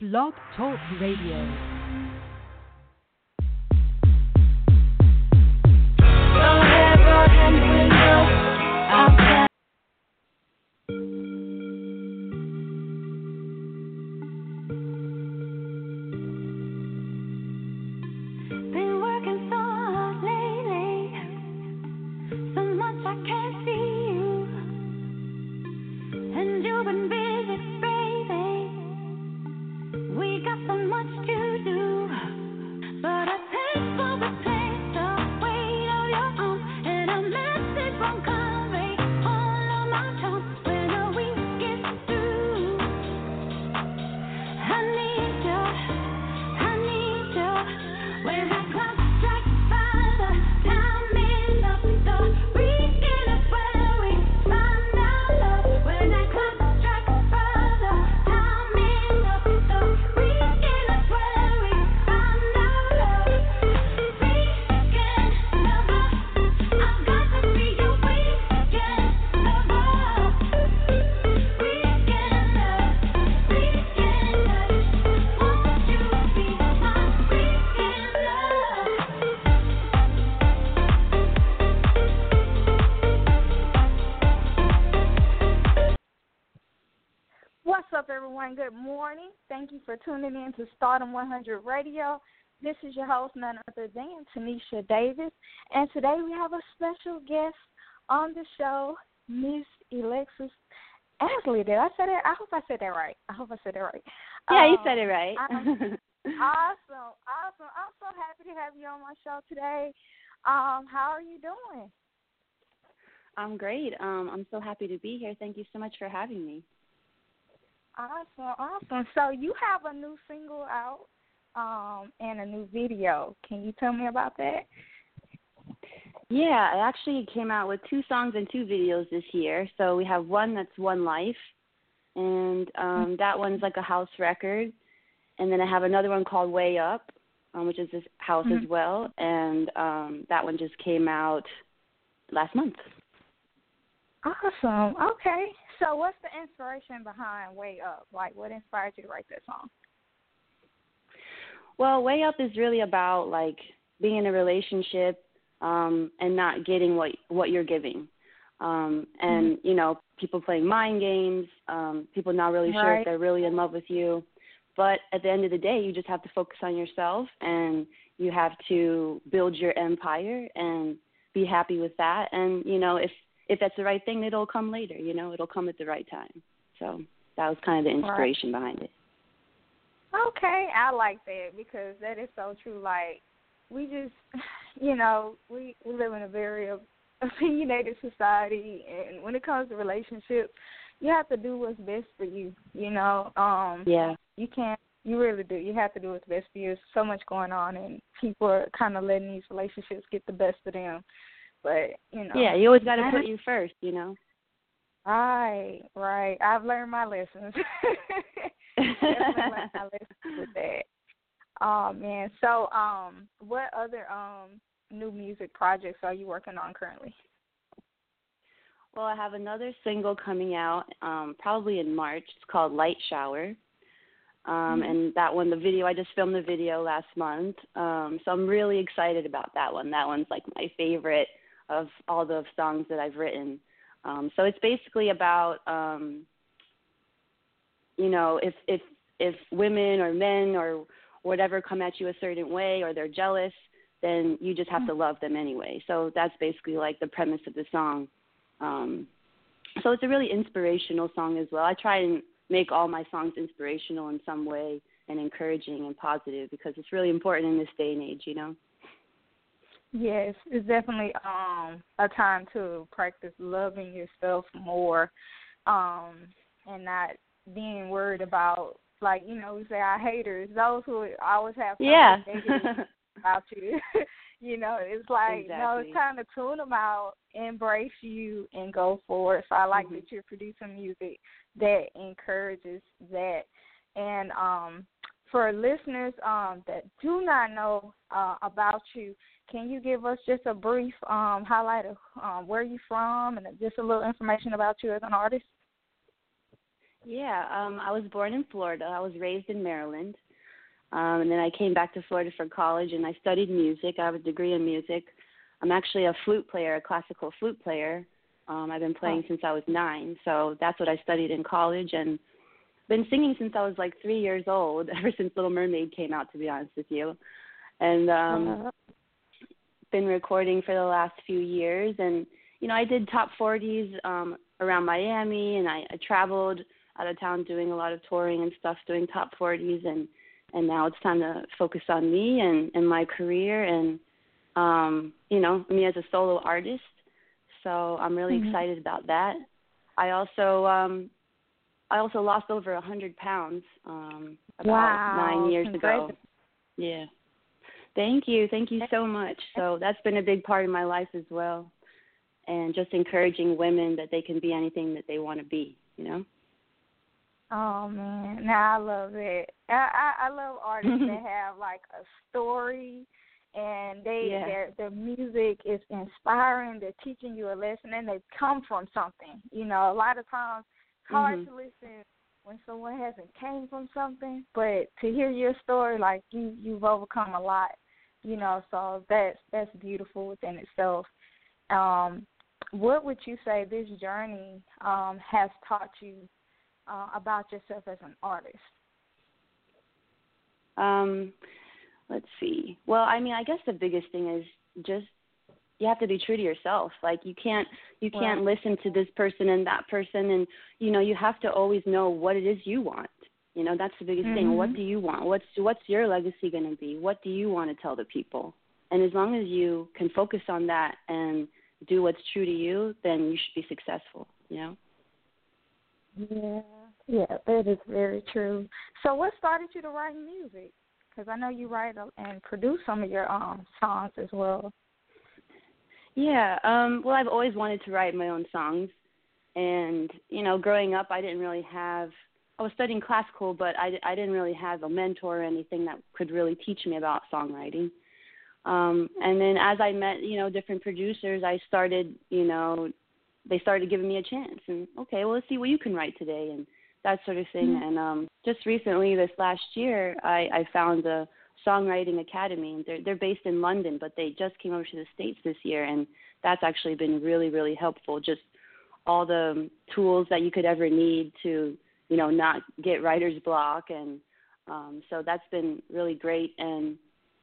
Blog Talk Radio. For tuning in to Starrdom 100 Radio. This is your host, none other than Tanisha Davis. And today we have a special guest on the show, Miss Elexis Ansley. Did I say that? I hope I said that right. I hope I said that right. Yeah, you Um, said it right. Awesome, awesome. I'm so happy to have you on my show today. Um, how are you doing? I'm great. Um, I'm so happy to be here. Thank you so much for having me. Awesome, awesome. So you have a new single out um, and a new video. Can you tell me about that? Yeah, I actually came out with two songs and two videos this year. So we have one that's One Life, and um, that one's like a house record. And then I have another one called Way Up, um, which is this house as Mhm. well. And um, that one just came out last month. Awesome. Okay. So what's the inspiration behind Way Up? Like what inspired you to write that song? Well, Way Up is really about like being in a relationship um, and not getting what what you're giving, um, and you know people playing mind games, um, people not really sure if they're really in love with you. But at the end of the day, you just have to focus on yourself, and you have to build your empire and be happy with that. And you know if if that's the right thing, it'll come later. You know, it'll come at the right time. So that was kind of the Right. inspiration behind it. Okay, I like that because that is so true. Like we just, you know, we we live in a very opinionated society, and when it comes to relationships, you have to do what's best for you. You know, um, Yeah. you can't. You really do. You have to do what's best for you. There's so much going on, and people are kind of letting these relationships get the best of them. But you know, Yeah, you always got to put you first. You know. Right, right. I've learned my lessons. Learned my lessons with that. Oh man. So um what other um new music projects are you working on currently? Well, I have another single coming out um, probably in March. It's called Light Shower. Um, Mhm. And that one, the video, I just filmed the video last month. Um, so I'm really excited about that one. That one's like my favorite of all the songs that I've written. Um, so it's basically about, um, you know, if if if women or men or whatever come at you a certain way or they're jealous, then you just have to love them anyway. So that's basically like the premise of the song. Um, so it's a really inspirational song as well. I try and make all my songs inspirational in some way and encouraging and positive because it's really important in this day and age, you know. Yes, it's definitely um a time to practice loving yourself more, um, and not being worried about like you know we say our haters, those who always have Yeah. about you. you know, it's like no, Exactly. it's time to tune them out, embrace you, and go forward. So I like Mhm. that you're producing music that encourages that. And um, for listeners um, that do not know uh, about you, can you give us just a brief um, highlight of um, where you're from and just a little information about you as an artist? Yeah, um, I was born in Florida. I was raised in Maryland. Um, and then I came back to Florida for college and I studied music. I have a degree in music. I'm actually a flute player, a classical flute player. Um, I've been playing Oh. since I was nine, so that's what I studied in college and been singing since I was like three years old, ever since Little Mermaid came out to be honest with you. And um Uh, been recording for the last few years. And you know i did top 40s um around miami and i, I traveled out of town doing a lot of touring and stuff doing top 40s and and now it's time to focus on me and and my career and um you know me as a solo artist. So i'm really Mhm. excited about that. I also um i also lost over a hundred pounds um about Wow, nine years ago. Yeah Thank you. Thank you so much. So that's been a big part of my life as well. And just encouraging women that they can be anything that they want to be, you know? Oh man, now I love it. I I, I love artists that have like a story, and they Yeah. their their music is inspiring. They're teaching you a lesson, and they come from something. You know, a lot of times it's hard Mhm. to listen when someone hasn't came from something, but to hear your story, like you you've overcome a lot. You know, so that's that's beautiful within itself. Um, what would you say this journey um, has taught you uh, about yourself as an artist? Um, let's see. Well, I mean, I guess the biggest thing is just you have to be true to yourself. Like you can't you can't listen to this person and that person and you know, you have to always know what it is you want. You know, that's the biggest thing. What Mhm. do you want? What's what's your legacy going to be? What do you want to tell the people? And as long as you can focus on that and do what's true to you, then you should be successful, you know? Yeah, yeah, that is very true. So, what started you to write music? Because I know you write and produce some of your um songs as well. Yeah, um, well, I've always wanted to write my own songs, and you know, growing up, I didn't really have. I was studying classical, but I, I didn't really have a mentor or anything that could really teach me about songwriting. Um, and then as I met, you know, different producers, I started, you know, they started giving me a chance, and okay, well, let's see what you can write today, and that sort of thing. Mhm. And um, just recently, this last year, I, I found a songwriting academy. They're they're based in London, but they just came over to the states this year, and that's actually been really really helpful. Just all the tools that you could ever need to you know not get writer's block, and um, so that's been really great. And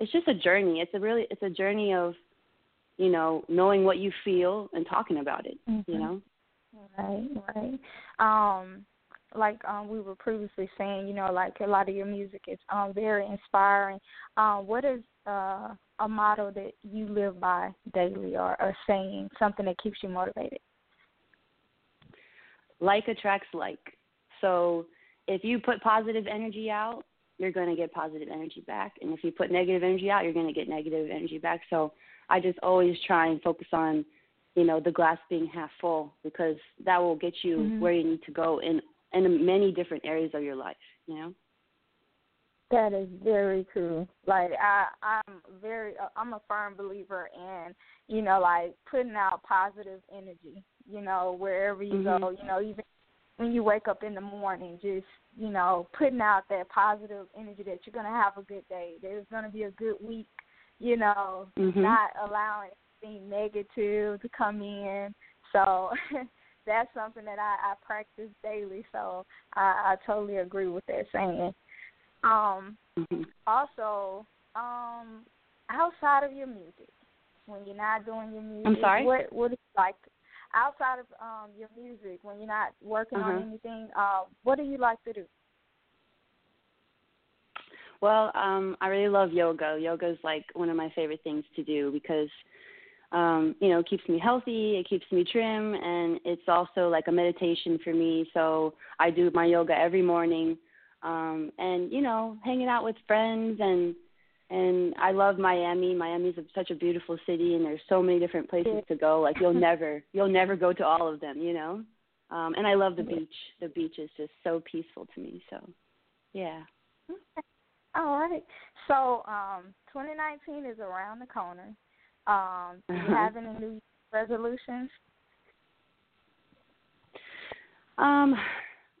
it's just a journey. It's a really it's a journey of you know knowing what you feel and talking about it. You Mhm. know. Right, right. Um, like um, we were previously saying, you know, like a lot of your music is um very inspiring. Um, what is uh a motto that you live by daily, or a saying, something that keeps you motivated? like attracts like. So if you put positive energy out, you're going to get positive energy back. And if you put negative energy out, you're going to get negative energy back. So I just always try and focus on, you know, the glass being half full because that will get you Mhm. where you need to go in in many different areas of your life, you know? That is very true. Like I, I'm very, I'm a firm believer in, you know, like putting out positive energy. You know, wherever you go, Mhm. you know, even when you wake up in the morning, just you know, putting out that positive energy that you're gonna have a good day. There's gonna be a good week. You know, Mhm. not allowing anything negative to come in. So that's something that I, I practice daily. So I, I totally agree with that saying. Um, Mhm. also, um, outside of your music, when you're not doing your music, I'm sorry? what what is like outside of um your music when you're not working on Uh-huh. anything? Uh, what do you like to do? Well, um, I really love yoga. Yoga is like one of my favorite things to do because, um, you know, it keeps me healthy, it keeps me trim, and it's also like a meditation for me. So I do my yoga every morning. um, and you know, hanging out with friends and and I love Miami. Miami's a, such a beautiful city, and there's so many different places to go. Like you'll never you'll never go to all of them, you know. Um, and I love the beach. The beach is just so peaceful to me. So, yeah. Okay. All right. So, um, 2019 is around the corner. Um, do you Uh-huh. have any new resolutions? Um,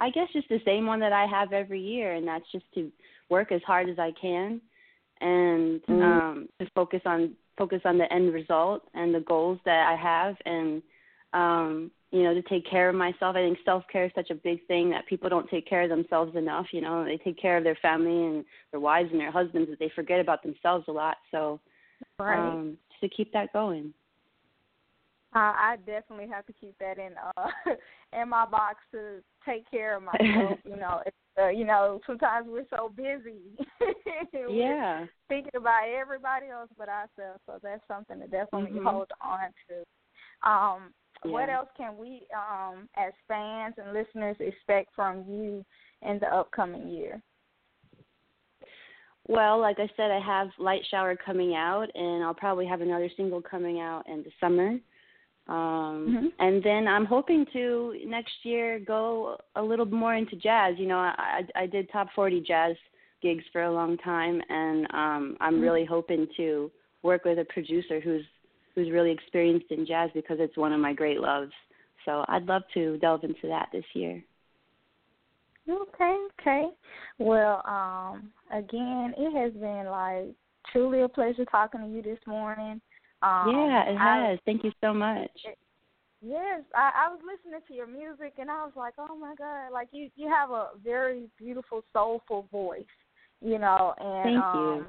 I guess just the same one that I have every year, and that's just to work as hard as I can, and Mhm. um, to focus on focus on the end result and the goals that I have, and um, you know, to take care of myself. I think self care is such a big thing that people don't take care of themselves enough. You know, they take care of their family and their wives and their husbands, but they forget about themselves a lot. So, Right. um, to keep that going. Uh, I definitely have to keep that in uh in my box to take care of myself. you know, it's, uh, you know, sometimes we're so busy. Yeah. thinking about everybody else but ourselves. So that's something to definitely Mhm. hold on to. Um, What else can we, um, as fans and listeners, expect from you in the upcoming year? Well, like I said, I have Light Shower coming out, and I'll probably have another single coming out in the summer. Um, Mhm. And then I'm hoping to next year go a little more into jazz. You know, I, I did top 40 jazz gigs for a long time, and um, I'm Mhm. really hoping to work with a producer who's who's really experienced in jazz because it's one of my great loves. So I'd love to delve into that this year. Okay, okay. Well, um, again, it has been like truly a pleasure talking to you this morning. Um, yeah, it I- has. Thank you so much. Yes, I, I was listening to your music and I was like, oh my god, like you you have a very beautiful, soulful voice, you know, and Thank you. um,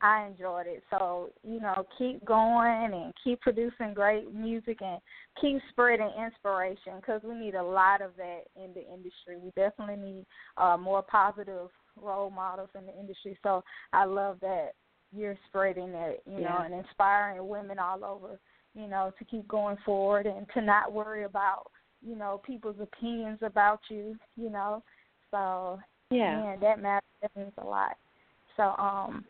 I enjoyed it. So you know, keep going and keep producing great music and keep spreading inspiration because we need a lot of that in the industry. We definitely need uh, more positive role models in the industry. So I love that you're spreading it, you know, and inspiring women all over you know, to keep going forward and to not worry about, you know, people's opinions about you, you know. So Yeah. man, that matters that means a lot. So, um,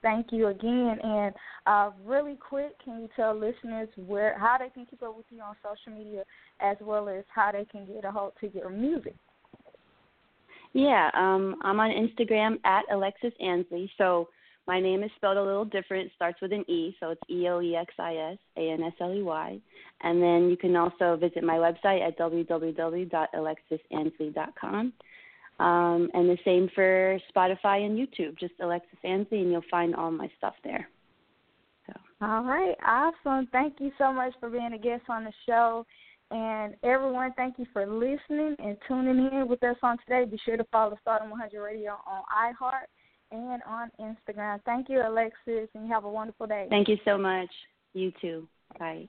thank you again and uh really quick, can you tell listeners where how they can keep up with you on social media as well as how they can get a hold to your music? Yeah, um, I'm on Instagram at Elexis Ansley. So my name is spelled a little different. It starts with an E, so it's E L E X I S A N S L E Y. And then you can also visit my website at www.elexisansley.com. Um, and the same for Spotify and YouTube, just Elexis Ansley, and you'll find all my stuff there. So All right, awesome. Thank you so much for being a guest on the show. And everyone, thank you for listening and tuning in with us on today. Be sure to follow Starrdom 100 Radio on iHeart and on Instagram. Thank you, Elexis, and you have a wonderful day. thank you so much. You too. Bye.